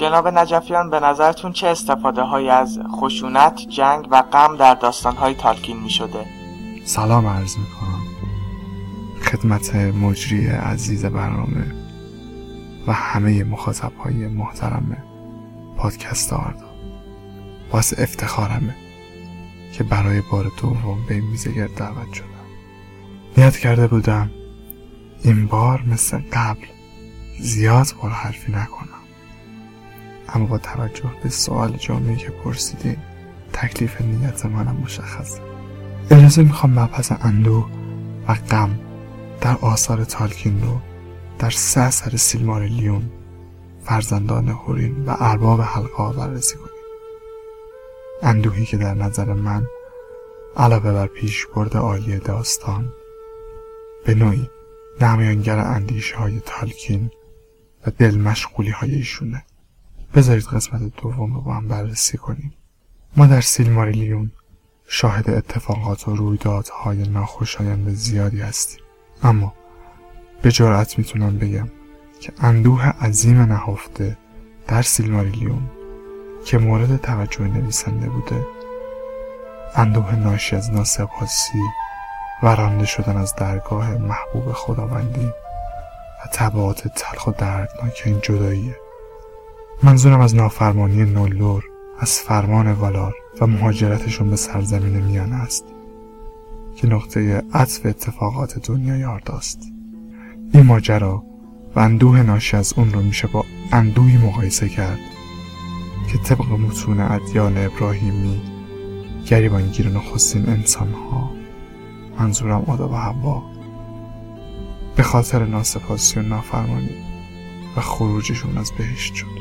جناب نجفیان به نظرتون چه استفاده هایی از خشونت، جنگ و غم در داستان های تالکین می شده؟ سلام عرض می کنم خدمت مجری عزیز برنامه و همه مخاطب های محترم پادکست آردا. باعث افتخارمه که برای بار دوم به این میزگر دعوت شدم. نیت کرده بودم این بار مثل قبل زیاد بار حرفی نکنم. اما با توجه به سوال جامعه که پرسیدین تکلیف نیت منم مشخصه. اجازه می‌خوام مبحث اندوه و غم در آثار تالکین رو در سه اثر سیلماریلیون فرزندان هورین و ارباب حلقه بررسی کنیم. اندوهی که در نظر من علاوه بر پیش برد عالی داستان به نوعی نمایانگر اندیشه های تالکین و دل مشغولی های ایشونه. بذارید قسمت دوم رو با هم بررسی کنیم. ما در سیلماریلیون شاهد اتفاقات و رویدادهای ناخوشایند زیادی هستیم. اما به جرأت می‌تونم بگم که اندوه عظیم نهفته در سیلماریلیون که مورد توجه نویسنده بوده اندوه ناشی از ناسپاسی و رانده شدن از درگاه محبوب خداوندی و طبعات تلخ و دردناک این جداییه منظورم از نافرمانی نولور از فرمان والار و مهاجرتشون به سرزمین میانه است که نقطه عطف اتفاقات دنیای آرداست این ماجرا و اندوه ناشی از اون رو میشه با اندوهی مقایسه کرد که طبق متون ادیان ابراهیمی گریبانگیر نخستین انسان ها منظورم آدم و حوا. به خاطر ناسپاسی و نافرمانی و خروجشون از بهشت شد.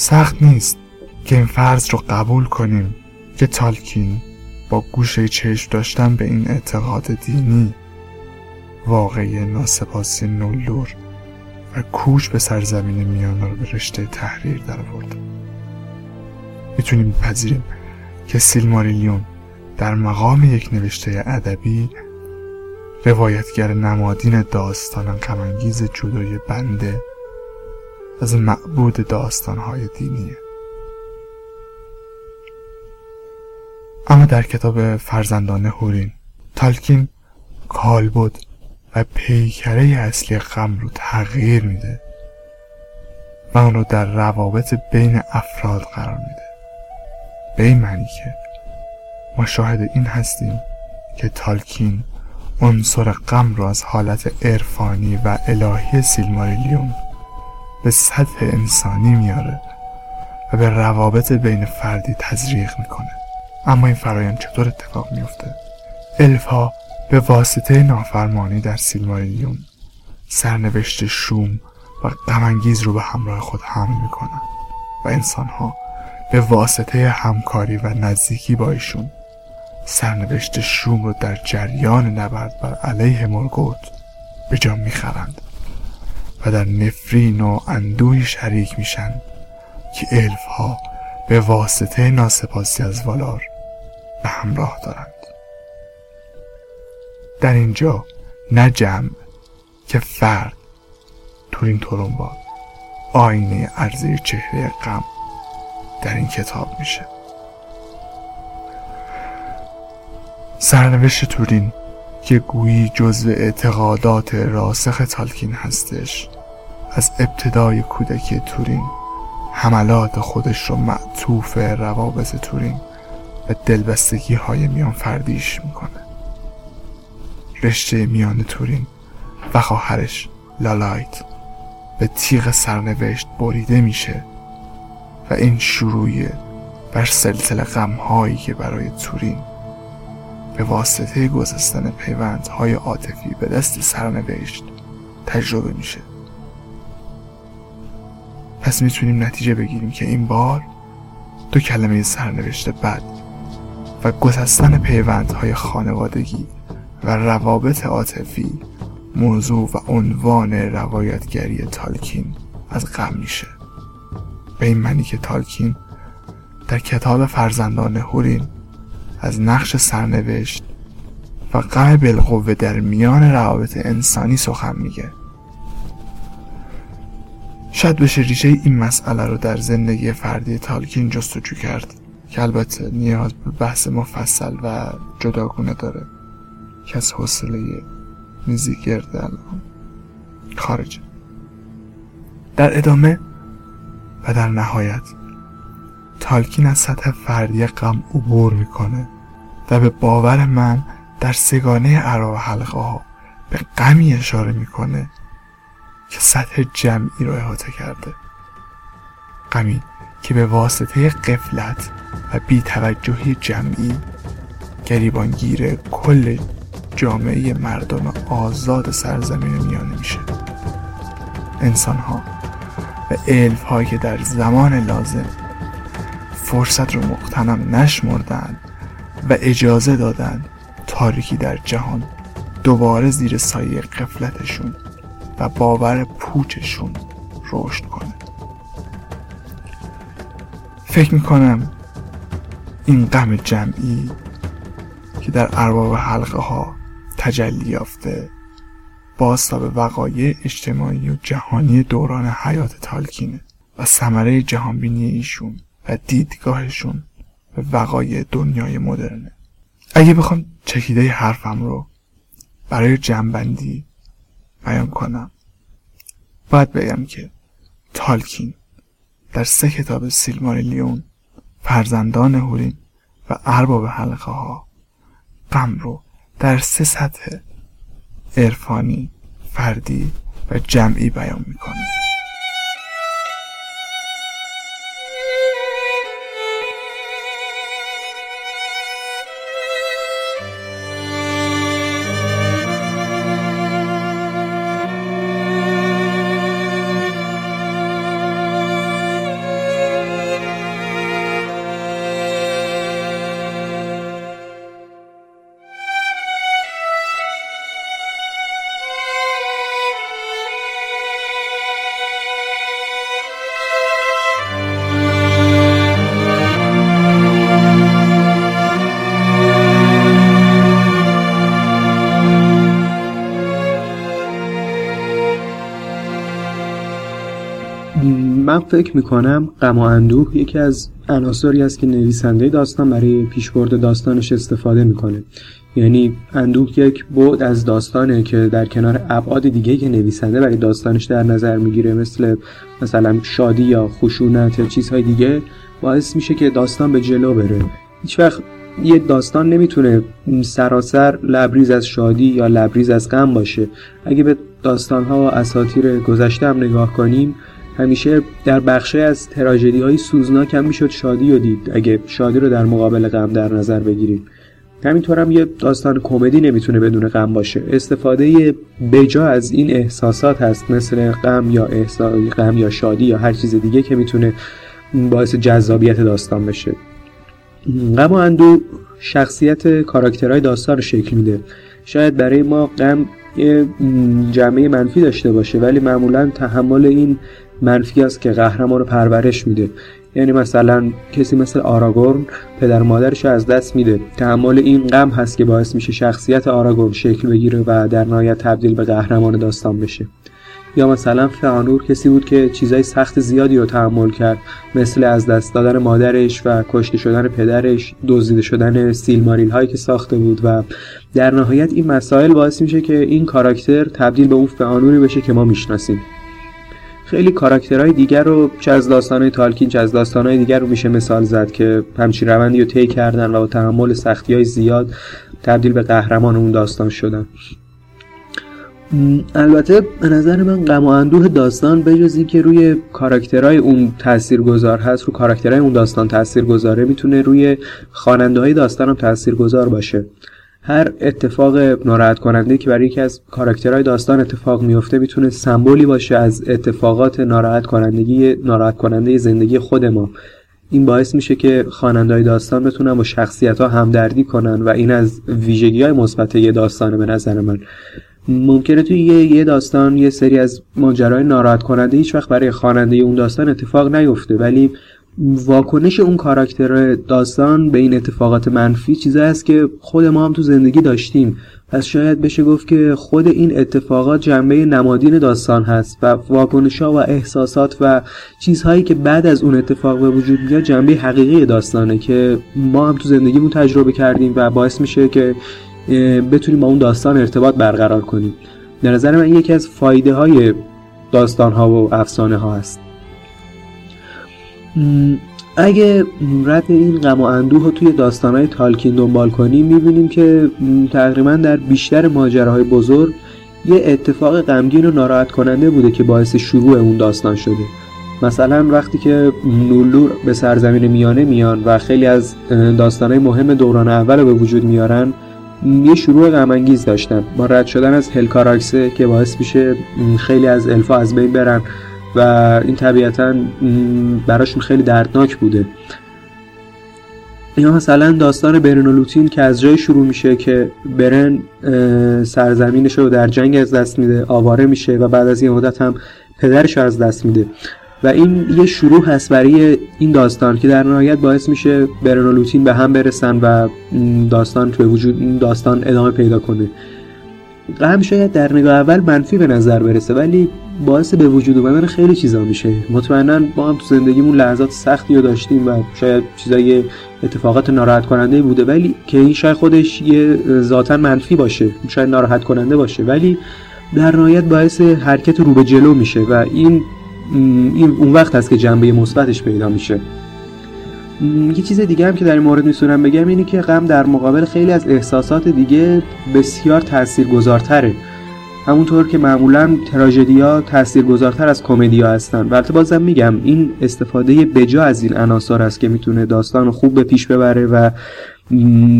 سخت نیست که این فرض رو قبول کنیم که تالکین با گوشه چشم داشتن به این اعتقاد دینی واقعی ناسپاسی نولور و کوچ به سرزمین میانه رو به رشته تحریر در آورد می‌تونیم بپذیریم که سیلماریلیون در مقام یک نوشته ادبی روایتگر نمادین داستان غمانگیز جدای بنده از معبود داستانهای دینیه اما در کتاب فرزندان هورین تالکین کالبد و پیکره اصلی غم رو تغییر میده و اون رو در روابط بین افراد قرار میده. به این معنی که ما شاهد این هستیم که تالکین عنصر غم رو از حالت عرفانی و الهی سیلماریلیون به سطح انسانی میاره و به روابط بین فردی تزریق می‌کنه. اما این فرایند چطور اتفاق میفته الفا به واسطه نافرمانی در سیلماریلیون سرنوشت شوم و غمانگیز رو به همراه خود حمل می‌کنن و انسانها به واسطه همکاری و نزدیکی با ایشون سرنوشت شوم رو در جریان نبرد بر علیه مرگوت به جا می‌خرند. و در نفرین و اندوی شریک میشن که الف ها به واسطه ناسپاسی از والار به همراه دارند. در اینجا نه جمع که فرد تورین تورنبا آینه ارزه چهره غم در این کتاب میشه. سرنوشت تورین که گویی جزو اعتقادات راسخ تالکین هستش. از ابتدای کودکی تورین حملات خودش رو معطوف روابط تورین و دلبستگی های میان فردیش می‌کنه. رشته میان تورین و خواهرش لالایت به تیغ سرنوشت بریده میشه و این شروعی بر سلسله غمهایی که برای تورین به واسطه گذستن پیوندهای عاطفی به دست سرنوشت تجربه میشه. پس می‌تونیم نتیجه بگیریم که این بار دو کلمه سرنوشت بد و گسستن پیوندهای خانوادگی و روابط عاطفی موضوع و عنوان روایتگری تالکین از غم میشه. به این معنی که تالکین در کتاب فرزندان هورین از نقش سرنوشت و غم بالقوه در میان روابط انسانی سخن میگه. شاید بشه ریشه این مسئله رو در زندگی فردی تالکین جستجو کرد که البته نیاز به بحث مفصل و جداگونه داره که از حوصله میزی گرده الان. خارجه در ادامه و در نهایت تالکین از سطح فردی غم عبور می‌کنه و به باور من در سگانه و حلقه ها به غمی اشاره می‌کنه که سطح جمعی رو احاطه کرده. غمی که به واسطه قفلت و بیتوجهی جمعی گریبانگیر کل جامعه مردم آزاد سرزمین میانه میشه. انسان ها و الف که در زمان لازم فرصت رو مقتنم نشمردن و اجازه دادن تاریکی در جهان دوباره زیر سایه قفلتشون و باور پوچشون رشد کنه. فکر می‌کنم این غم جمعی که در ارباب حلقه ها تجلی یافته باز به وقایع اجتماعی و جهانی دوران حیات تالکینه و ثمره جهانبینی ایشون دیدگاهشون به وقایع دنیای مدرنه. اگه بخوام چکیده حرفم رو برای جنبندی بیان کنم باید بگم که تالکین در سه کتاب لیون فرزندان هورین و ارباب حلقه ها غم رو در سه سطح عرفانی فردی و جمعی بیان می‌کنه. فکر می‌کنم غم و اندوه یکی از عناصری است که نویسنده داستان برای پیشبرد داستانش استفاده می‌کنه. یعنی اندوه یک بعد از داستانه که در کنار ابعاد دیگه که نویسنده برای داستانش در نظر می‌گیره مثل مثلا شادی یا خشونت یا چیزهای دیگه باعث میشه که داستان به جلو بره. هیچ وقت یه داستان نمی‌تونه سراسر لبریز از شادی یا لبریز از غم باشه. اگه به داستانها و اساطیر گذشته هم نگاه کنیم همیشه در بخشی از تراژدی های سوزناک هم می‌شد شادی رو دید. اگه شادی رو در مقابل غم در نظر بگیریم. همینطور هم یه داستان کمدی نمی‌تونه بدون غم باشه. استفاده بجا از این احساسات هست مثل غم یا احساس غم یا شادی یا هر چیز دیگه که می‌تونه باعث جذابیت داستان بشه. غم و اندو شخصیت کاراکترهای داستان رو شکل میده. شاید برای ما غم یه جمعه منفی داشته باشه ولی معمولا تحمل این منفی است که قهرمان رو پرورش میده. یعنی مثلا کسی مثل آراگورن پدر مادرش از دست میده. تحمل این غم هست که باعث میشه شخصیت آراگورن شکل بگیره و در نهایت تبدیل به قهرمان داستان بشه. یا مثلا فانور کسی بود که چیزای سخت زیادی رو تحمل کرد. مثل از دست دادن مادرش و کشته شدن پدرش دزدیده شدن سیلماریل هایی که ساخته بود و در نهایت این مسائل باعث میشه که این کاراکتر تبدیل به اون فانوری بشه که ما می‌شناسیم. خیلی کاراکترهای دیگر رو چه از داستانهای تالکین چه از داستانهای دیگر رو میشه مثال زد که همچین روندی رو طی کردن و با تحمل سختی های زیاد تبدیل به قهرمان اون داستان شدن. البته به نظر من غم و اندوه داستان بجز اینکه روی کاراکترهای اون تاثیرگذار هست رو کاراکترهای اون داستان تاثیرگذاره می‌تونه روی خواننده های داستان هم تاثیرگذار باشه. هر اتفاق ناراحت کننده که برای یکی از کاراکترهای داستان اتفاق میفته می‌تونه سمبولی باشه از اتفاقات ناراحت کنندگی ناراحت کننده زندگی خود ما. این باعث میشه که خواننده‌های داستان بتونن با شخصیت ها همدردی کنن و این از ویژگی های مثبت یه داستانه به نظر من. ممکنه توی یه, داستان یه سری از ماجرای ناراحت کننده هیچ وقت برای خواننده اون داستان اتفاق نیفته ولی واکنش اون کاراکتر داستان به این اتفاقات منفی چیزی است که خود ما هم تو زندگی داشتیم. پس شاید بشه گفت که خود این اتفاقات جنبه نمادین داستان هست و واکنش و احساسات و چیزهایی که بعد از اون اتفاق به وجود میاد جنبه حقیقی داستانه که ما هم تو زندگیمون تجربه کردیم و باعث میشه که بتونیم با اون داستان ارتباط برقرار کنیم. در نظر من یکی از فایده های داستان ها و افسانه ها هست. اگه رد این غم و اندوه رو توی داستانهای تالکین دنبال کنیم می‌بینیم که تقریبا در بیشتر ماجراهای بزرگ یه اتفاق غمگین و ناراحت کننده بوده که باعث شروع اون داستان شده. مثلا وقتی که نولور به سرزمین میانه میان و خیلی از داستانهای مهم دوران اول رو به وجود میارن یه شروع غمانگیز داشتن. با رد شدن از هلکاراکسه که باعث میشه خیلی از الفا از بین برن. و این طبیعتا براشون خیلی دردناک بوده. یا مثلا داستان برن و لوتین که از جای شروع میشه که برن سرزمینش رو در جنگ از دست میده آواره میشه و بعد از یه مدت هم پدرش رو از دست میده. و این یه شروع هست برای این داستان که در نهایت باعث میشه برن و لوتین به هم برسن و داستان تو وجود داستان ادامه پیدا کنه. غم شاید در نگاه اول منفی به نظر برسه ولی باعث به وجود اومدن خیلی چیزا میشه. مطمئنا با هم تو زندگیمون لحظات سختی رو داشتیم و شاید چیزای اتفاقات ناراحت کننده بوده ولی که این شاید خودش یه ذاتا منفی باشه شاید ناراحت کننده باشه ولی در نهایت باعث حرکت رو به جلو میشه و این این اون وقت هست که جنبه مثبتش پیدا میشه. یه چیز دیگه هم که در این مورد می‌تونم بگم اینه که غم در مقابل خیلی از احساسات دیگه بسیار تاثیرگذارتره. همونطور که معمولا تراژدیا تاثیرگذارتر از کمدیا هستن. البته بازم میگم این استفاده بجا از این عناصر است که می‌تونه داستان خوب به پیش ببره و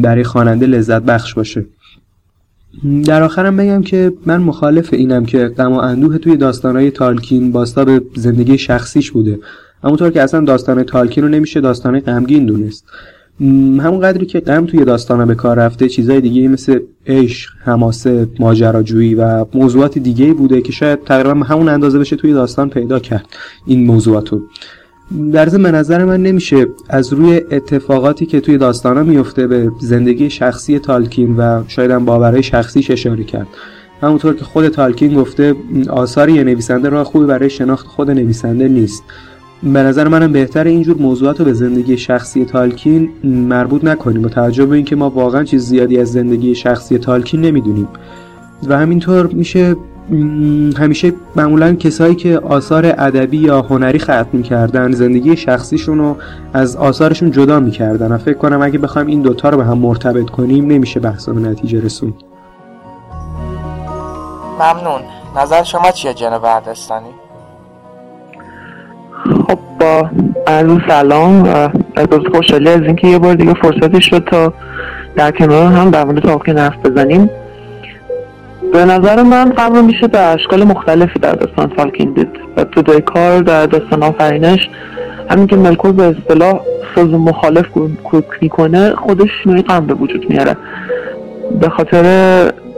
برای خواننده لذت بخش باشه. در آخرم بگم که من مخالف اینم که غم و اندوه توی داستانهای تالکین باستا به زندگی شخصیش بوده. همونطور که اصلا داستان تالکین رو نمیشه داستان غمگین دونست. همون قدری که غم توی داستان به کار رفته چیزای دیگه مثل عشق، حماسه، ماجراجویی و موضوعات دیگه بوده که شاید تقریبا همون اندازه بشه توی داستان پیدا کرد این موضوعاتو. در ضمن نظر من نمیشه از روی اتفاقاتی که توی داستانا میفته به زندگی شخصی تالکین و شاید هم باورهای شخصیش اشاره کرد. همونطور که خود تالکین گفته آثار یه نویسنده راه خوبی برای شناخت خود نویسنده نیست. به نظر منم بهتر اینجور موضوعات رو به زندگی شخصی تالکین مربوط نکنیم. با توجه به اینکه ما واقعا چیز زیادی از زندگی شخصی تالکین نمی‌دونیم. و همینطور میشه همیشه معمولا کسایی که آثار ادبی یا هنری خلق می‌کردن زندگی شخصیشون رو از آثارشون جدا می‌کردن. و فکر کنم اگه بخوایم این دوتا رو به هم مرتبط کنیم نمیشه بحث به نتیجه رسون ممنون. نظر شما چیه جناب بردستانی؟ خب با عرض سلام از خوشحالی از اینکه یه بار دیگه فرصتی شد تا در کنار هم در مورد تاکین حرف بزنیم. به نظر من قبل میشه به اشکال مختلفی در داستان تالکین دید و تو کار در داستان آفرینش همین که ملکور به اصطلاح ساز مخالف می‌کنه خودش نوعی غم به وجود میاره. به خاطر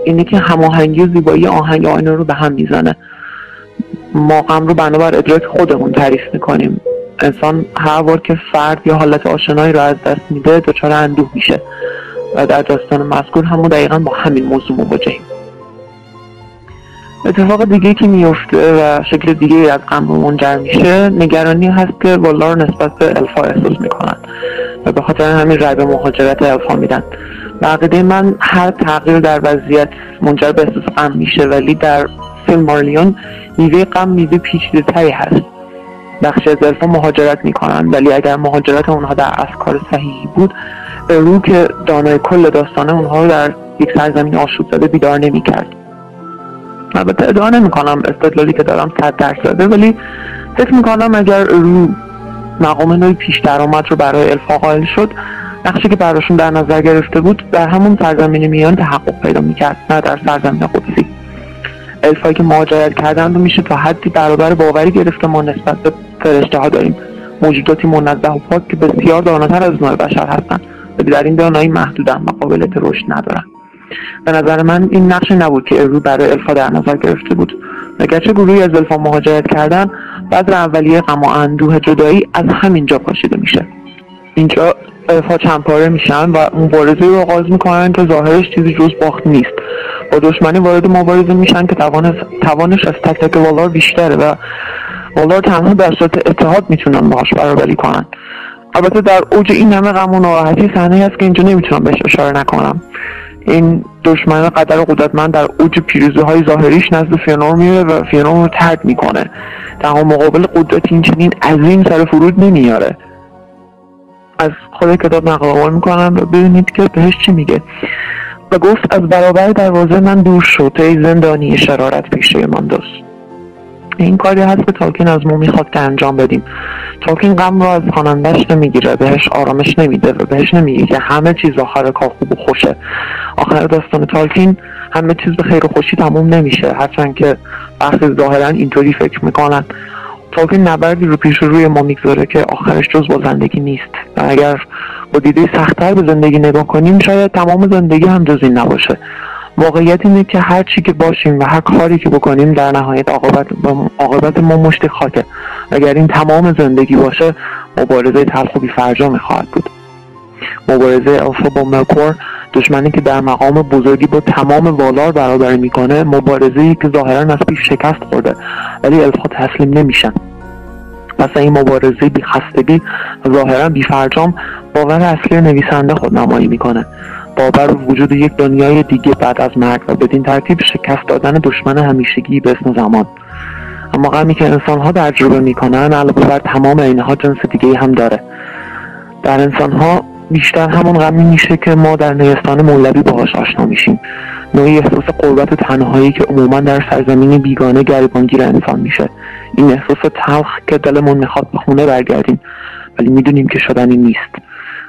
اینه که هماهنگی و زیبایی آهنگ آینه رو به هم می‌زنه. ما غم رو بنابر ادراک خودمون تعریف می‌کنیم. انسان هر بار که فرد یا حالت آشنایی رو از دست میده دچار اندوه میشه. و در داستان مذکور همون دقیقا با همین موضوع مواجهیم. اتفاق دیگه که میفته و شکل دیگه از غم منجر میشه نگرانی هست که والار نسبت به الفا احساس می‌کنن و به خاطر همین رای به مهاجرت الفا میدن. عقیده من هر تغییر در وضعیت منجر به احساس غم میشه ولی در مارلیون میوه غم میوه پیچیده تری هست. بخشی از الفا مهاجرت می‌کنن ولی اگر مهاجرت اونها در افکار صحیحی بود رو که دانای کل داستانه اونها رو در یک سرزمین آشوب زده بیدار نمی‌کرد. البته ادعا نمی‌کنم استدلالی که دارم صد درصده ولی فکر می‌کنم اگر رو مقام نوعی پیش درآمد رو برای الفا قائل شد نقشی که براشون در نظر گرفته بود در همون سرزمین میان تحقق پیدا می‌کرد نه در سرزمین قدسی. الفایی که مهاجرت کردن رو میشه تا حدی برابر باوری گرفته ما نسبت به فرشته ها داریم. موجوداتی منزه و پاک که بسیار داناتر از نوع بشر هستند و در این دانایی محدودن و قابلیت رشد ندارن. به نظر من این نقش نبود که ارو برای الفا در نظر گرفته بود. اگرچه گروهی از الفا مهاجرت کردن بذر اولیه غم و اندوه جدایی از همینجا پاشیده میشه. اینجا ها چند پاره میشن و مبارزه رو آغاز می‌کنن که ظاهرش چیزی جز باخت نیست. با دشمنی وارد مبارزه میشن که توانش از تک تک والار بیشتره و والار تنها در صورت اتحاد می‌تونن باهاش برابری کنن. البته در اوج این همه غم و ناراحتی صحنه هست که اینجا نمی‌تونم بهش اشاره نکنم. این دشمن قدر قدرتمند در اوج پیروزی های ظاهریش نزد فیانور میره و فیانور رو ترد می‌کنه. در مقابل قدرت این چنین عظیم سر فرود نمیاره. از خود کتاب نقل می‌کنم و ببینید که بهش چی میگه. و گفت از برابر دروازه من دور شد ای زندانی شرارت پیشه من دوست این کاری هست که تالکین از ما می‌خواد که انجام بدیم. تالکین غم رو از خوانندهش نمی‌گیره بهش آرامش نمیده و بهش نمیگه که همه چیز آخر کار خوب و خوشه. آخر داستان تالکین همه چیز به خیر و خوشی تموم نمیشه. هرچند که برخی ظاهرا اینطوری فکر می‌کنن. تالکین نبردی رو پیش روی ما می‌گذاره که آخرش جز با زندگی نیست. و اگر با دیده سختتر به زندگی نگاه کنیم شاید تمام زندگی هم جز این نباشه. واقعیت اینه که هر چی که باشیم و هر کاری که بکنیم در نهایت عاقبت ما مشت خاکه. اگر این تمام زندگی باشه مبارزه تلخ و بیفرجامی خواهد بود. مبارزه الفا با دشمنی که در مقام بزرگی با تمام والار برابری می‌کنه مبارزه که ظاهرا از پیش شکست خورده ولی الفا تسلیم نمیشن. پس این مبارزه بی خستگی ظاهرا بیفرجام باور اصلی نویسنده خود نمایی می‌کنه. باور وجود یک دنیای دیگه بعد از مرگ و بدین ترتیب شکست دادن دشمن همیشگی به اسم زمان. اما غمی که انسان ها تجربه می‌کنن علاوه بر تمام اینها جنس دیگه هم داره. در انسان ها بیشتر همون غمی میشه که ما در نیستان مولوی باهاش آشنا میشیم. نوعی احساس قربت تنهایی که عموما در سرزمین بیگانه گریبانگیر انسان میشه. این احساس تلخ که دلمون می‌خواد به خونه برگردیم ولی می‌دونیم که شدنی نیست.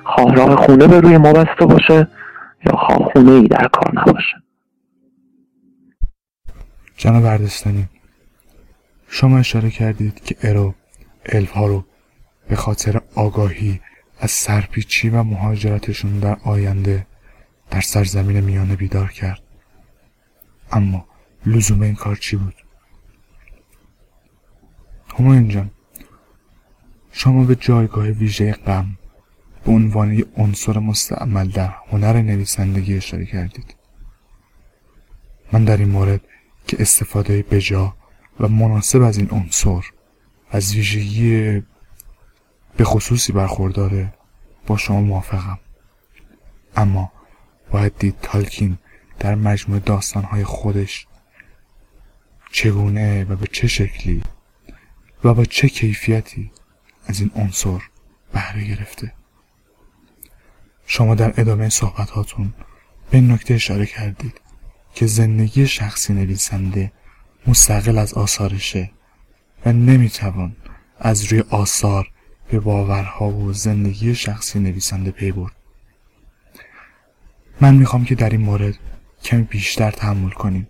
خواه راه خونه به روی ما بسته باشه یا خواه خونه ای در کار نباشه. جناب بردستانی شما اشاره کردید که ارو الف ها رو به خاطر آگاهی از سرپیچی و مهاجرتشون در آینده در سرزمین میانه بیدار کرد. اما لزوم این کار چی بود؟ همایون جان شما به جایگاه ویژه غم به عنوان یک عنصر مستعمل در هنر نویسندگی اشاره کردید. من در این مورد که استفاده بجا و مناسب از این عنصر از ویژگی به خصوصی برخورداره با شما موافقم. اما باید دید تالکین در مجموع داستانهای خودش چگونه و به چه شکلی و با چه کیفیتی از این عنصر بهره گرفته. شما در ادامه صحبتاتون به نکته اشاره کردید که زندگی شخصی نویسنده مستقل از آثارشه و نمی‌توان از روی آثار به باورها و زندگی شخصی نویسنده پی برد. من می‌خوام که در این مورد کمی بیشتر تحمل کنیم.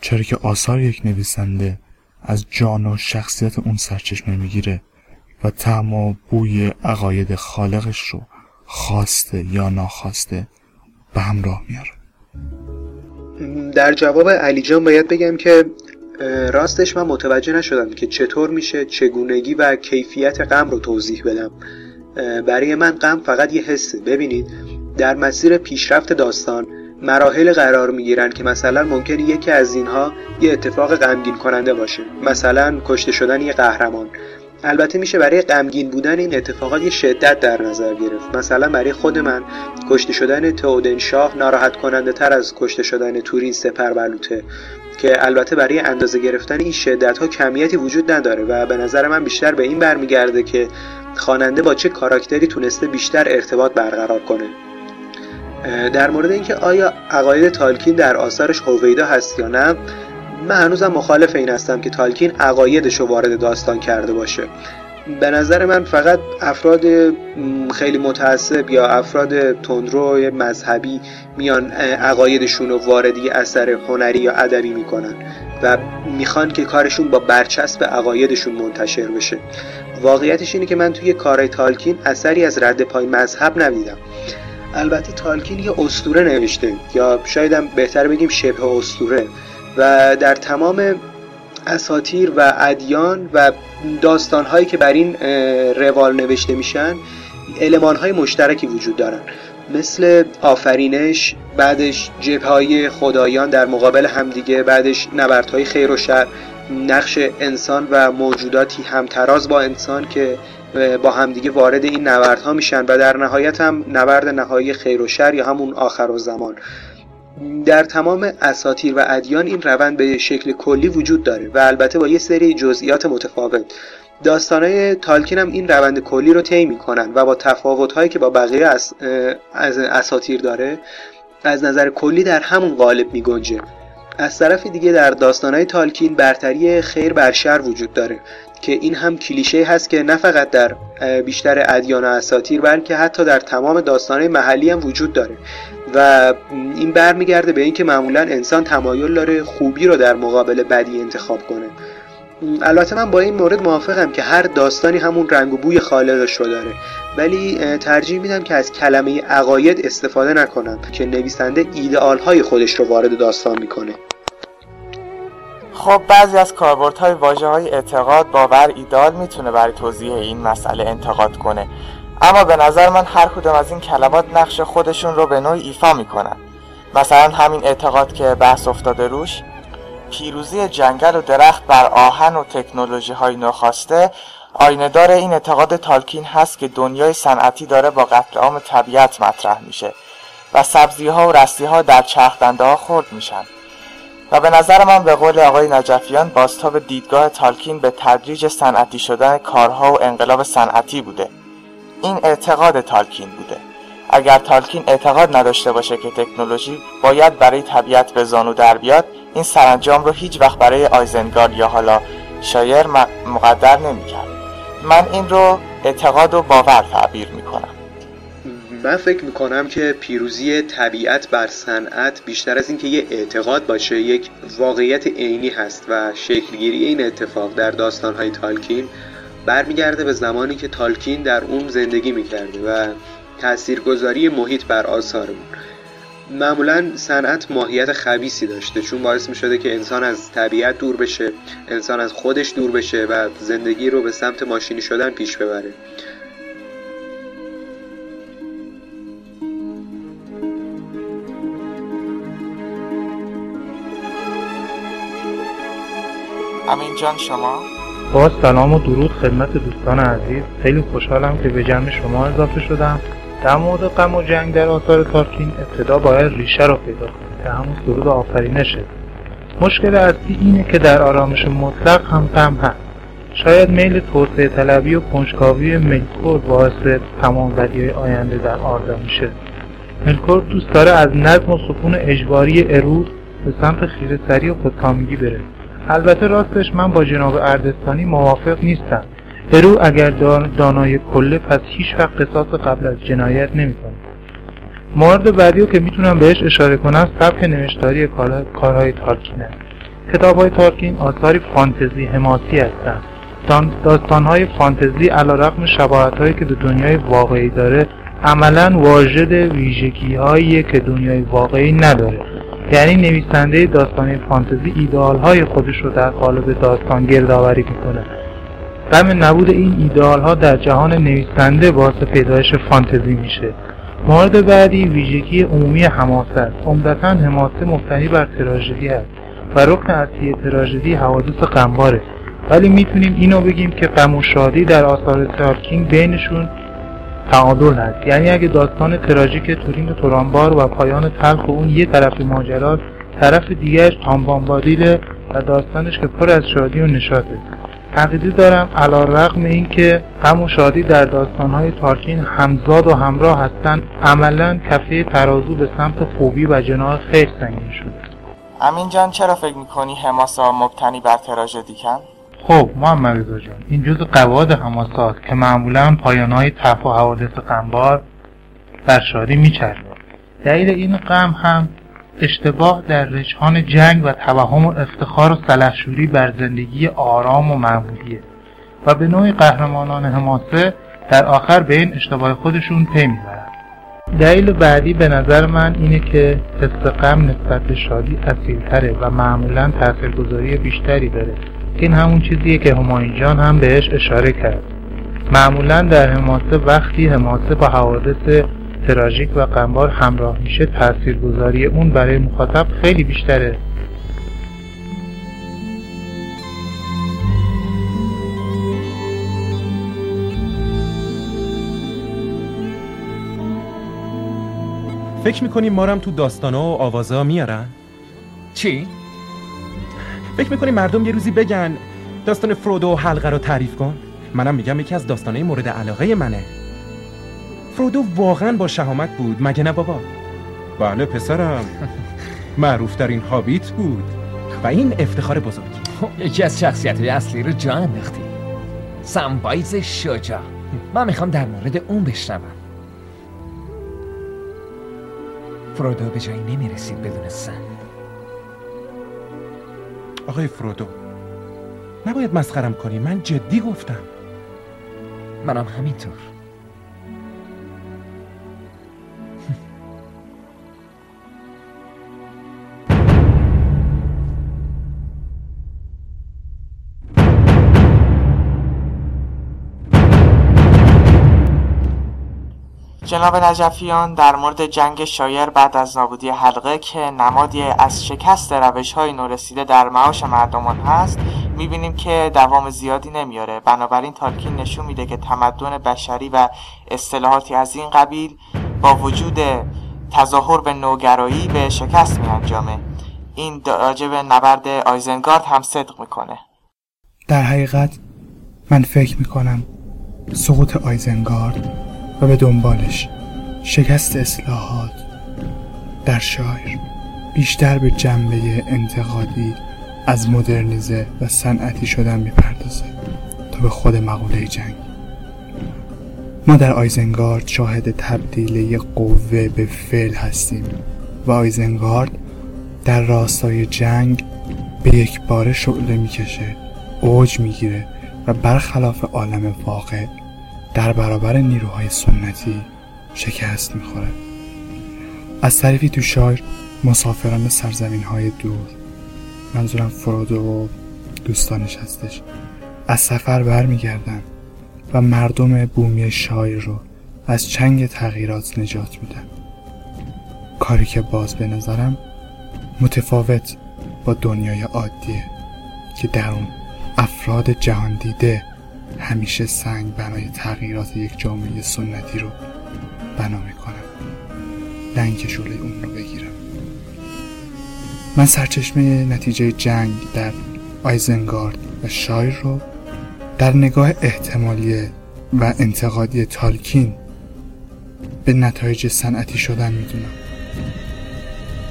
چرا که آثار یک نویسنده از جان و شخصیت اون سرچشمه می‌گیره و تعم و بوی عقاید خالقش رو خواسته یا ناخواسته به همراه میاره. در جواب علی جان باید بگم که راستش من متوجه نشدم که چطور میشه چگونگی و کیفیت غم رو توضیح بدم. برای من غم فقط یه حسه. ببینید در مسیر پیشرفت داستان مراحل قرار می‌گیرن که مثلا ممکن یکی از اینها یه اتفاق غمگین کننده باشه. مثلا کشته شدن یه قهرمان. البته میشه برای غمگین بودن این اتفاقات یه شدت در نظر گرفت. مثلا برای خود من کشته شدن تئودن شاه ناراحت کننده تر از کشته شدن تورین سپر بلوته که البته برای اندازه گرفتن این شدت ها کمیتی وجود نداره و به نظر من بیشتر به این برمیگرده که خواننده با چه کاراکتری تونسته بیشتر ارتباط برقرار کنه. در مورد اینکه آیا عقاید تالکین در آثارش هویدا هست یا نه من هنوزم مخالف این هستم که تالکین عقایدش رو وارد داستان کرده باشه. به نظر من فقط افراد خیلی متعصب یا افراد تندرو مذهبی میان عقایدشون رو واردی اثر هنری یا ادبی می‌کنن و می‌خوان که کارشون با برچسب عقایدشون منتشر بشه. واقعیتش اینه که من توی کار تالکین اثری از رد پای مذهب ندیدم البته تالکین یه استوره نوشته یا شایدم بهتر بگیم شبه استوره و در تمام اساتیر و ادیان و داستانهایی که بر این روال نوشته میشن های مشترکی وجود دارن. مثل آفرینش بعدش جبهای خدایان در مقابل همدیگه بعدش نبردهای خیر و شر نقش انسان و موجوداتی همتراز با انسان که با همدیگه وارد این نبردها میشن و در نهایت هم نبرد نهایی خیر و شر یا همون آخر و زمان. در تمام اساتیر و ادیان این روند به شکل کلی وجود داره و البته با یه سری جزئیات متفاوت. داستانهای تالکین هم این روند کلی رو طی می‌کنن و با تفاوتهایی که با بقیه از, اساتیر داره از نظر کلی در همون قالب میگنجه. از طرف دیگه در داستانهای تالکین برتری خیر بر شر وجود داره که این هم کلیشه هست که نه فقط در بیشتر ادیان و اساتیر بلکه حتی در تمام داستانهای محلی هم وجود داره. و این برمیگرده به اینکه معمولا انسان تمایل داره خوبی رو در مقابل بدی انتخاب کنه. البته من با این مورد موافقم که هر داستانی همون رنگ و بوی خالقش رو داره. ولی ترجیح میدم که از کلمه عقاید استفاده نکنم که نویسنده ایدئال های خودش رو وارد داستان می‌کنه. خب بعضی از کاربردهای های اعتقاد باور ایدال می‌تونه برای توضیح این مسئله انتقاد کنه. اما به نظر من هر کدوم از این کلمات نقش خودشون رو به نوعی ایفا می‌کنن. مثلا همین اعتقاد که بحث افتاده روش پیروزی جنگل و درخت بر آهن و تکنولوژی های نخواسته آیندار این اعتقاد تالکین هست که دنیای صنعتی داره با قتل عام طبیعت مطرح میشه و سبزی ها و رستی ها در چرخدنده ها خورد میشن. و به نظر من به قول آقای نجفیان باستاب دیدگاه تالکین به تدریج صنعتی شدن کارها و انقلاب صنعتی بوده. این اعتقاد تالکین بوده. اگر تالکین اعتقاد نداشته باشه که تکنولوژی باید برای طبیعت به زانو در بیاد این سرانجام رو هیچ وقت برای آیزنگارد یا حالا شایر مقدر نمی‌کرد. من این رو اعتقاد و باور تعبیر می‌کنم. من فکر می‌کنم که پیروزی طبیعت بر صنعت بیشتر از اینکه یه اعتقاد باشه یک واقعیت عینی هست و شکلگیری این اتفاق در داستانهای تالکین برمیگرده به زمانی که تالکین در اون زندگی می‌کرده و تاثیرگذاری محیط بر آثارمون. معمولا صنعت ماهیت خبیسی داشته چون باعث می شده که انسان از طبیعت دور بشه انسان از خودش دور بشه و زندگی رو به سمت ماشینی شدن پیش ببره. امین جان شما؟ با سلام و درود خدمت دوستان عزیز. خیلی خوشحالم که به جمع شما اضافه شدم. در مورد غم و جنگ در آثار تارکین ابتدا باید ریشه را پیدا کنیم که همون سرود آفرینشه. مشکل اصلی اینه که در آرامش مطلق هم غم هست. شاید میل توسعه طلبی و کنجکاوی ملکور باعث تمام های آینده در آردا میشه. ملکور دوست داره از نظم و سکون اجباری اروز به سمت خیره و خودکامگی بره. البته راستش من با جناب اردستانی موافق نیستم. پرو اگر دانای کله پس هیچ وقت قصاص قبل از جنایت نمی‌کنه. مورد بعدی که می‌تونم بهش اشاره کنم سبک نوشتاری کارهای تارکین است کتاب های تارکین آثاری فانتزی حماسی هستند. داستانهای فانتزی علا رقم شباهت هایی که به دنیای واقعی داره عملا واجد ویژگی هایی که دنیای واقعی نداره. یعنی نویسنده داستان فانتزی ایدئال های خودش رو در قالب داستان گردآوری می‌کنه. غم نبود این ایدئال ها در جهان نویسنده باعث پیدایش فانتزی میشه. مورد بعدی ویژگی عمومی حماسه است. عمدتا حماسه مبتنی بر تراژدی است و رکن اصلی تراژدی حوادث غمباره. ولی می‌تونیم اینو بگیم که غم و شادی در آثار تارکینگ بینشون تعادل هست. یعنی اگه داستان تراژیک تورین و تورانبار و پایان تلخ اون یه طرف ماجرا طرف دیگرش تامبامبادیله و داستانش که پر از شادی و نشاطه. عقیده دارم علا رقم این که غم و شادی در داستانهای تارکین همزاد و همراه هستند عملا کفه ترازو به سمت خوبی و جناح خیلی سنگین شده. امین جان چرا فکر می‌کنی حماسا مبتنی بر تراژدی کن؟ خب محمد رضا جان این جز قواد حماسات که معمولا پایانهای تف و حوادث غمبار بر شادی میچرده دلیل این غم هم اشتباه در رجحان جنگ و توهم و افتخار و سلحشوری بر زندگی آرام و معمولیه و به نوعی قهرمانان حماسه در آخر به این اشتباه خودشون پی می‌برن دلیل بعدی به نظر من اینه که حس غم نسبت به شادی اصیلتره و معمولا تاثیرگذاری بیشتری داره. این همون چیزیه که همایون جان هم بهش اشاره کرد معمولا در حماسه وقتی حماسه با حوادث تراژیک و غمبار همراه میشه تاثیرگذاری اون برای مخاطب خیلی بیشتره فکر می‌کنیم ما هم تو داستانا و آوازا میارن؟ چی؟ فکر می‌کنیم مردم یه روزی بگن داستان فرودو و حلقه رو تعریف کن؟ منم میگم یکی از داستانهای مورد علاقه منه. فرودو واقعا با شهامت بود مگه نه بابا؟ بله پسرم. معروف در این هابیت بود. و این افتخار بزرگ. یکی از شخصیت اصلی رو جا انداختی. سمبایز شجا من می‌خوام در مورد اون بشنوم. فرودو به جایی نمی‌رسید بدون سن آقای فرودو نباید مسخرم کنی. من جدی گفتم. منم همینطور. جناب نجفیان در مورد جنگ شایر بعد از نابودی حلقه که نمادی از شکست روش های نورسیده در معاش مردمان هست می‌بینیم که دوام زیادی نمیاره بنابراین تالکین نشون میده که تمدن بشری و اصطلاحاتی از این قبیل با وجود تظاهر به نوگرایی به شکست میانجامه. این راجب نبرد آیزنگارد هم صدق می‌کنه. در حقیقت من فکر می‌کنم سقوط آیزنگارد و به دنبالش شکست اصلاحات در شاعر بیشتر به جنبه انتقادی از مدرنیزه و صنعتی شدن می‌پردازه تا به خود مقوله جنگ. ما در آیزنگارد شاهد تبدیل قوه به فعل هستیم و آیزنگارد در راستای جنگ به یک بار شعله می‌کشه اوج می‌گیره و برخلاف عالم واقع در برابر نیروهای سنتی شکست می‌خوره از طریفی تو شایر مسافران سرزمین های دور منظورم فرودو و دوستانش هستش از سفر برمیگردن و مردم بومی شایر رو از چنگ تغییرات نجات میدن. کاری که باز به نظرم متفاوت با دنیای عادیه که در اون افراد جهان دیده همیشه سنگ بنای تغییرات یک جامعه سنتی رو بنا می‌کنم. شعله اون رو بگیرم. من سرچشمه نتیجه جنگ در آیزنگارد و شایر رو در نگاه احتمالی و انتقادی تالکین به نتایج صنعتی شدن می‌دونم.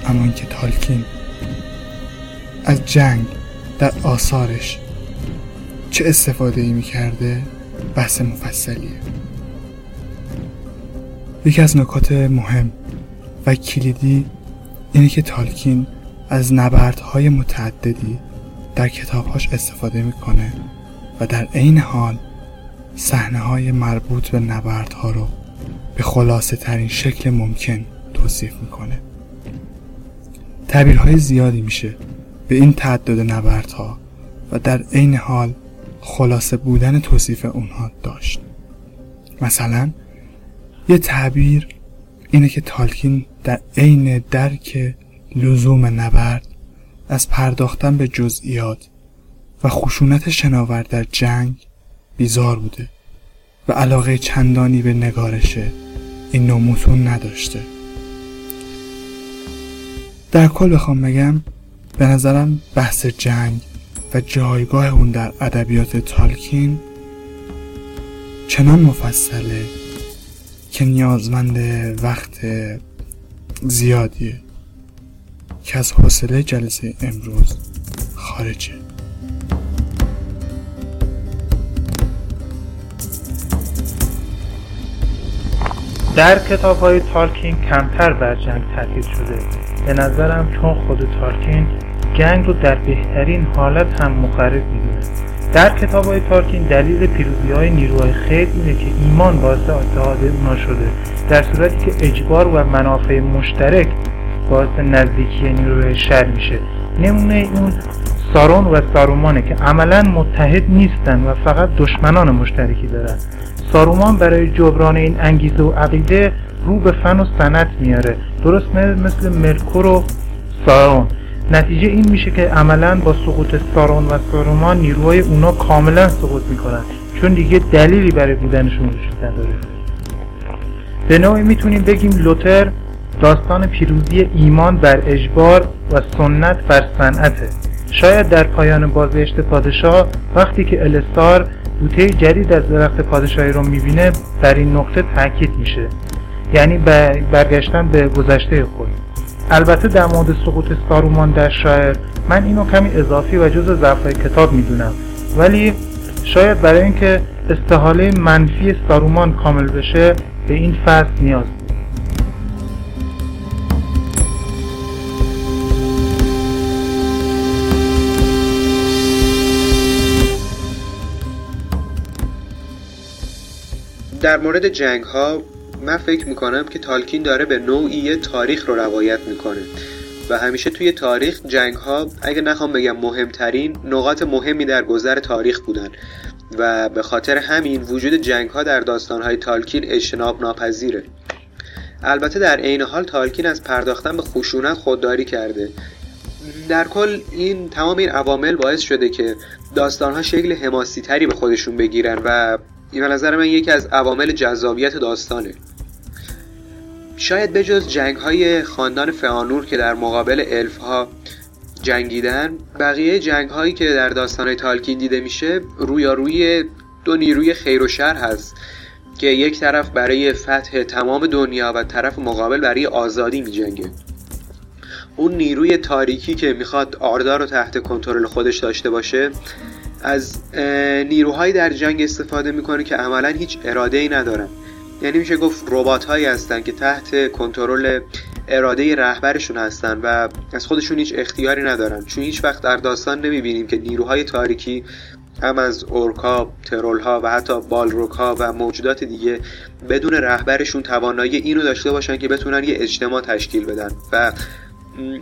اما اینکه تالکین از جنگ در آثارش چه استفاده ای می‌کرده؟ بحث مفصلیه. یکی از نکات مهم و کلیدی اینه که تالکین از نبردهای متعددی در کتابهاش استفاده می‌کنه و در عین حال صحنه های مربوط به نبردها رو به خلاصه ترین شکل ممکن توصیف می‌کنه. تعبیرهای زیادی میشه به این تعدد نبردها و در عین حال خلاصه بودن توصیف اونها داشت. مثلا یه تعبیر اینه که تالکین در عین درک لزوم نبرد از پرداختن به جزئیات و خشونت شناور در جنگ بیزار بوده و علاقه چندانی به نگارش این نوع نداشته. در کل بخوام بگم به نظرم بحث جنگ و جایگاه اون در ادبیات تالکین چنان مفصله که نیازمند وقت زیادیه که از حوصله جلسه امروز خارجه. در کتاب های تالکین کمتر بر جنگ تاکید شده. به نظرم چون خود تالکین جنگ رو در بهترین حالت هم مخرب می‌دونه در کتاب های تارکین دلیل پیروزی های نیروهای خیر اینه که ایمان باعث اتحاد اونا شده. در صورتی که اجبار و منافع مشترک باعث نزدیکی نیروهای شر میشه. نمونه اون سارون و سارومانه که عملا متحد نیستن و فقط دشمنان مشترکی دارن. سارومان برای جبران این انگیزه و عقیده رو به فن و سنت میاره. درست مثل مرکور و سارون نتیجه این میشه که عملا با سقوط سارون و سارومان نیروهای اونا کاملا سقوط می‌کنن. چون دیگه دلیلی برای بودنشون وجود نداره. به نوعی می‌تونیم بگیم لوتر داستان پیروزی ایمان بر اجبار و سنت بر صنعته. شاید در پایان بازگشت پادشاه وقتی که الستار بوته جدید از درخت پادشاهی رو می‌بینه بر این نقطه تاکید میشه. یعنی برگشتن به گذشته خود. البته در مورد سقوط سارومان در شاعر من اینو کمی اضافی و جز ضعفهای کتاب می‌دونم. ولی شاید برای اینکه استحاله منفی سارومان کامل بشه به این فصل نیاز. در مورد جنگ ها من فکر می‌کنم که تالکین داره به نوعی تاریخ رو روایت می‌کنه. و همیشه توی تاریخ جنگ ها اگه نخوام بگم مهمترین نقاط مهمی در گذر تاریخ بودن. و به خاطر همین وجود جنگ ها در داستان های تالکین اجتناب ناپذیره. البته در عین حال تالکین از پرداختن به خشونت خودداری کرده. در کل این تمام این عوامل باعث شده که داستان ها شکل حماسی تری به خودشون بگیرن و این به نظر من یکی از عوامل جذابیت داستانه شاید بجز جنگ های خاندان فانور که در مقابل الف ها جنگیدن بقیه جنگ هایی که در داستان تالکین دیده میشه رویاروی دو نیروی خیر و شر هست که یک طرف برای فتح تمام دنیا و طرف مقابل برای آزادی می جنگه. اون نیروی تاریکی که می‌خواد آردا رو تحت کنترل خودش داشته باشه از نیروهایی در جنگ استفاده می‌کنه که عملا هیچ اراده ای ندارن. یعنی میشه گفت ربات هایی هستن که تحت کنترل اراده رهبرشون هستن و از خودشون هیچ اختیاری ندارن. چون هیچ وقت در داستان نمی‌بینیم که نیروهای تاریکی هم از اورکا، ترول ها و حتی بالروک ها و موجودات دیگه بدون رهبرشون توانایی اینو داشته باشن که بتونن یه اجتماع تشکیل بدن و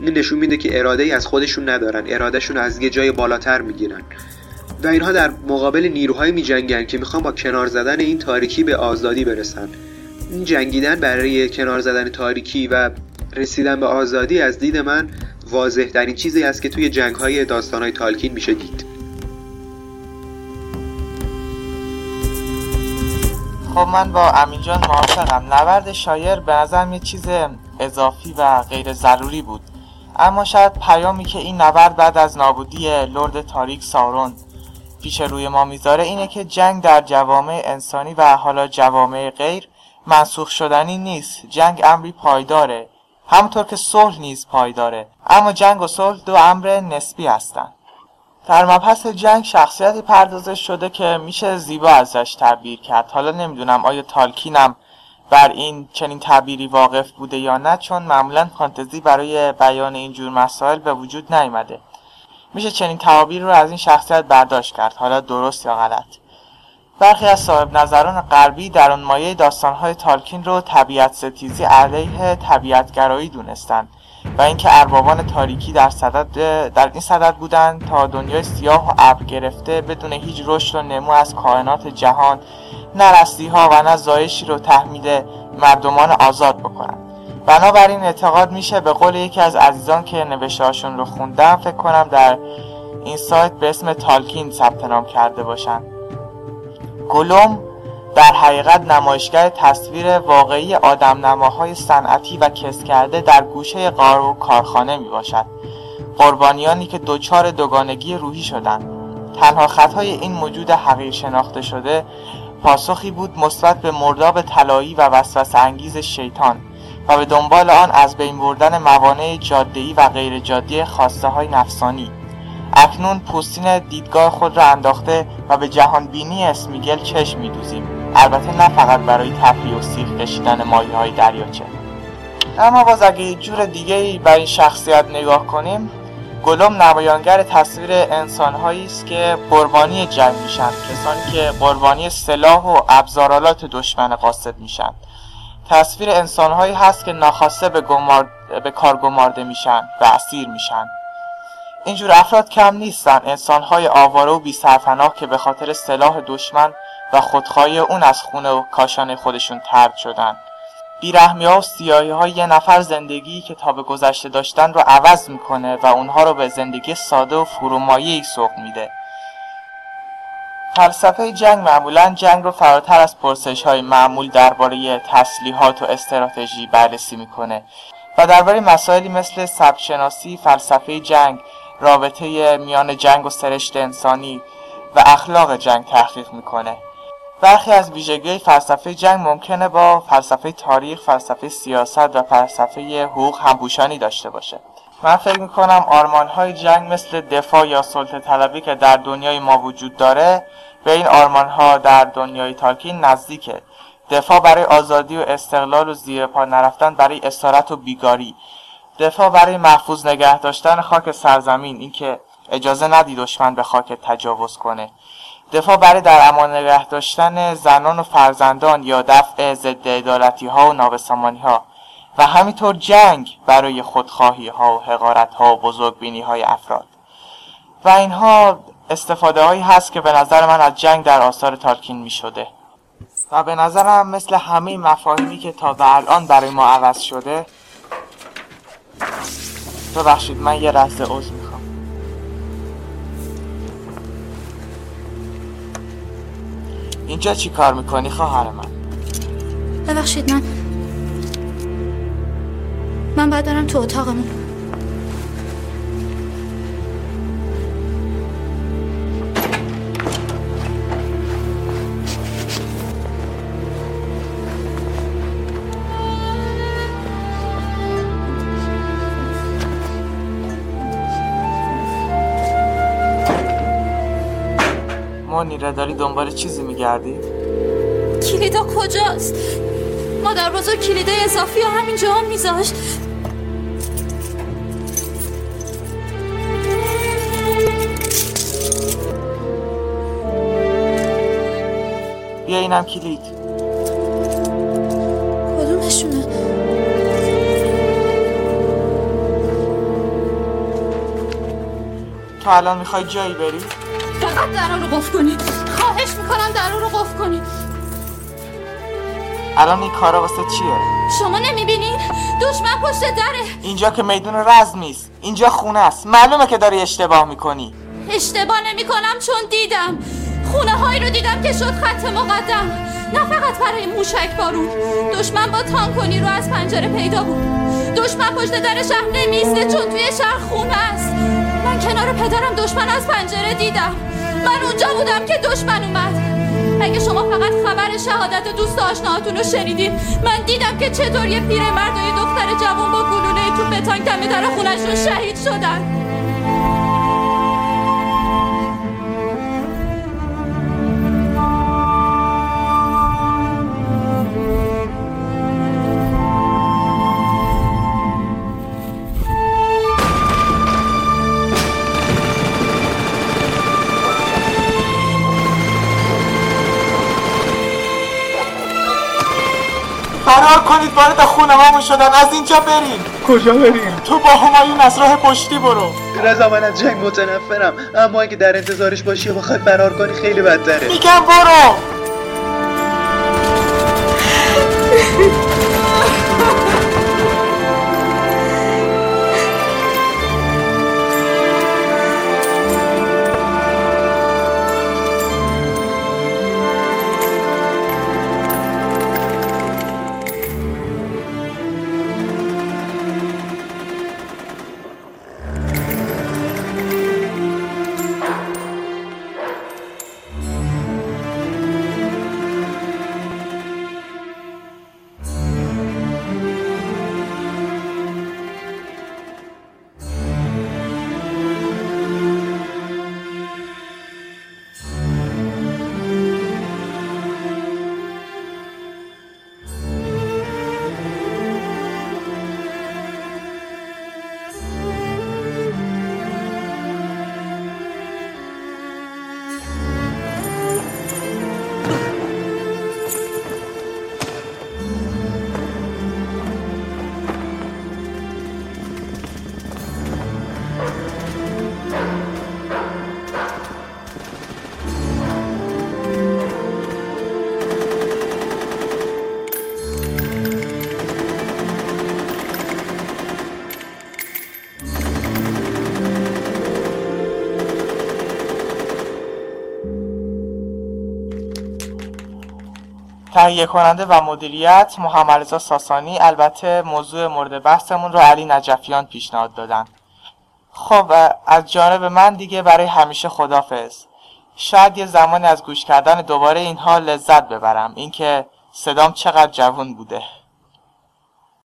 نشون میده که اراده ای از خودشون ندارن. ارادهشون از یه جای بالاتر می‌گیرن. و اینها در مقابل نیروهایی می جنگن که می‌خوان با کنار زدن این تاریکی به آزادی برسن این جنگیدن برای کنار زدن تاریکی و رسیدن به آزادی از دید من واضح این چیزی است که توی جنگ های داستان های تالکین میشه دید. خب من با امین جان موافقم. نبرد شایر به نظرم یه چیز اضافی و غیر ضروری بود. اما شاید پیامی که این نبرد بعد از نابودی لرد تاریک سارون پیش روی ما می‌ذاره اینه که جنگ در جوامع انسانی و حالا جوامع غیر منسوخ شدنی نیست. جنگ امری پایداره. همونطور که صلح نیز پایداره. اما جنگ و صلح دو امر نسبی هستند در مبحث جنگ شخصیتی پردازش شده که میشه زیبا ازش تعبیر کرد. حالا نمی‌دونم آیا تالکینم بر این چنین تعبیری واقف بوده یا نه چون معمولا فانتزی برای بیان اینجور مسائل به وجود نیامده. میشه چنین تعابیر رو از این شخصیت برداشت کرد حالا درست یا غلط. برخی از صاحب نظران غربی در آن مایه داستانهای تالکین رو طبیعت ستیزی علیه طبیعتگرایی دونستند و اینکه اربابان تاریکی در صدد در این صدد بودند تا دنیای سیاه و ابر گرفته بدون هیچ رشد و نمو از کائنات جهان نه ها و نه زایشی رو تحمیل مردمان آزاد بکنند. بنابراین اعتقاد میشه به قول یکی از عزیزان که نوشته رو خوندم فکر کنم در این سایت به اسم تالکین ثبت نام کرده باشن. گلوم در حقیقت نمایشگر تصویر واقعی آدم نماهای صنعتی و کس کرده در گوشه قار و کارخانه می باشد قربانیانی که دچار دوگانگی روحی شدند. تنها خطای این موجود حقیر شناخته شده پاسخی بود مثبت به مرداب طلایی و وسوسه انگیز شیطان. و به دنبال آن از بین بردن موانع جاده‌ای و غیر جادی خواسته های نفسانی. اکنون پوستین دیدگاه خود را انداخته و به جهان بینی اسمیگل چشم میدوزیم. البته نه فقط برای تفریح و سیخ کشیدن مایه های دریاچه. اما باز اگه جور دیگه ای بر این شخصیت نگاه کنیم گلوم نمایانگر تصویر انسانهایی است که قربانی جنگ میشن. کسانی که قربانی سلاح و ابزارالات دشمن قاصد میشن. تصویر انسانهایی هست که ناخواسته به, گمار... به کار گمارده میشن و اسیر میشن. اینجور افراد کم نیستن. انسانهای آواره و بیسرپناه که به خاطر سلاح دشمن و خودخواهی اون از خونه و کاشانه خودشون ترد شدن. بیرحمی ها و سیاهی های یه نفر زندگی که تا به گذشته داشتن رو عوض می‌کنه و اونها رو به زندگی ساده و فرومایی سوق میده. فلسفه جنگ معمولا جنگ رو فراتر از پرسش های معمول درباره تسلیحات و استراتژی بررسی می‌کنه و درباره مسائلی مثل سبشناسی، فلسفه جنگ، رابطه میان جنگ و سرشت انسانی و اخلاق جنگ تحقیق می‌کنه. برخی از ویژگی فلسفه جنگ ممکنه با فلسفه تاریخ، فلسفه سیاست و فلسفه حقوق همپوشانی داشته باشه. من فکر می‌کنم آرمان های جنگ مثل دفاع یا سلطه طلبی که در دنیای ما وجود داره به این آرمان ها در دنیای تالکین نزدیکه. دفاع برای آزادی و استقلال و زیر پا نرفتن برای اسارت و بیگاری. دفاع برای محفوظ نگه داشتن خاک سرزمین اینکه اجازه ندی دشمن به خاک تجاوز کنه. دفاع برای در امان نگه داشتن زنان و فرزندان یا دفع ضد ادالتی ها و نابسامانی ها و همینطور جنگ برای خودخواهی ها و حقارت ها و بزرگبینی های افراد. و اینها استفاده هایی هست که به نظر من از جنگ در آثار تالکین می شده و به نظرم مثل همه مفاهیمی که تا به الان برای ما عوض شده ببخشید من یه لحظه عذر می‌خوام. اینجا چی کار می‌کنی خواهر من؟ ببخشید من من باید برم تو اتاقمون. مونیره داری دنبال چیزی میگردی؟ کلیدا کجاست؟ مادر بزرگ کلیده اضافی و همینجا هم میذاشت. اینم کلید. کدومشونه؟ تو الان می‌خوای جایی بری؟ فقط در رو قفل کنید خواهش می‌کنم در رو قفل کنید الان این کارا واسه چیه؟ شما نمی‌بینید دشمن پشت دره. اینجا که میدون رزم نیست. اینجا خونه است. معلومه که داری اشتباه می‌کنی. اشتباه نمی کنم چون دیدم. خونه هایی رو دیدم که شد خط مقدم. نه فقط برای موشک بارون. دشمن با تانکونی رو از پنجره پیدا بود. دشمن پشت در شهر نمیسته چون توی شهر خونه است. من کنار پدرم دشمن از پنجره دیدم. من اونجا بودم که دشمن اومد. اگه شما فقط خبر شهادت دوست آشناهاتون رو شنیدین من دیدم که چطور یه پیرمرد و یه دختر جوان با گلوله تو بتانگ دم در خونشون شهید شدن. فرار کنید وارد خونه هامون شدن. از اینجا بریم. کجا بریم؟ تو با همایون از راه پشتی برو. رضا من از جنگ متنفرم. اما اگه در انتظارش باشی و بخوای فرار کنی خیلی بدتره. میگم برو. تهیه کننده و مدیریت محمد ساسانی البته موضوع مورد بحثمون رو علی نجفیان پیشنهاد دادن. خب از جانب من دیگه برای همیشه خدافز شاید یه زمانی از گوش کردن دوباره اینها لذت ببرم. اینکه صدام چقدر جوان بوده.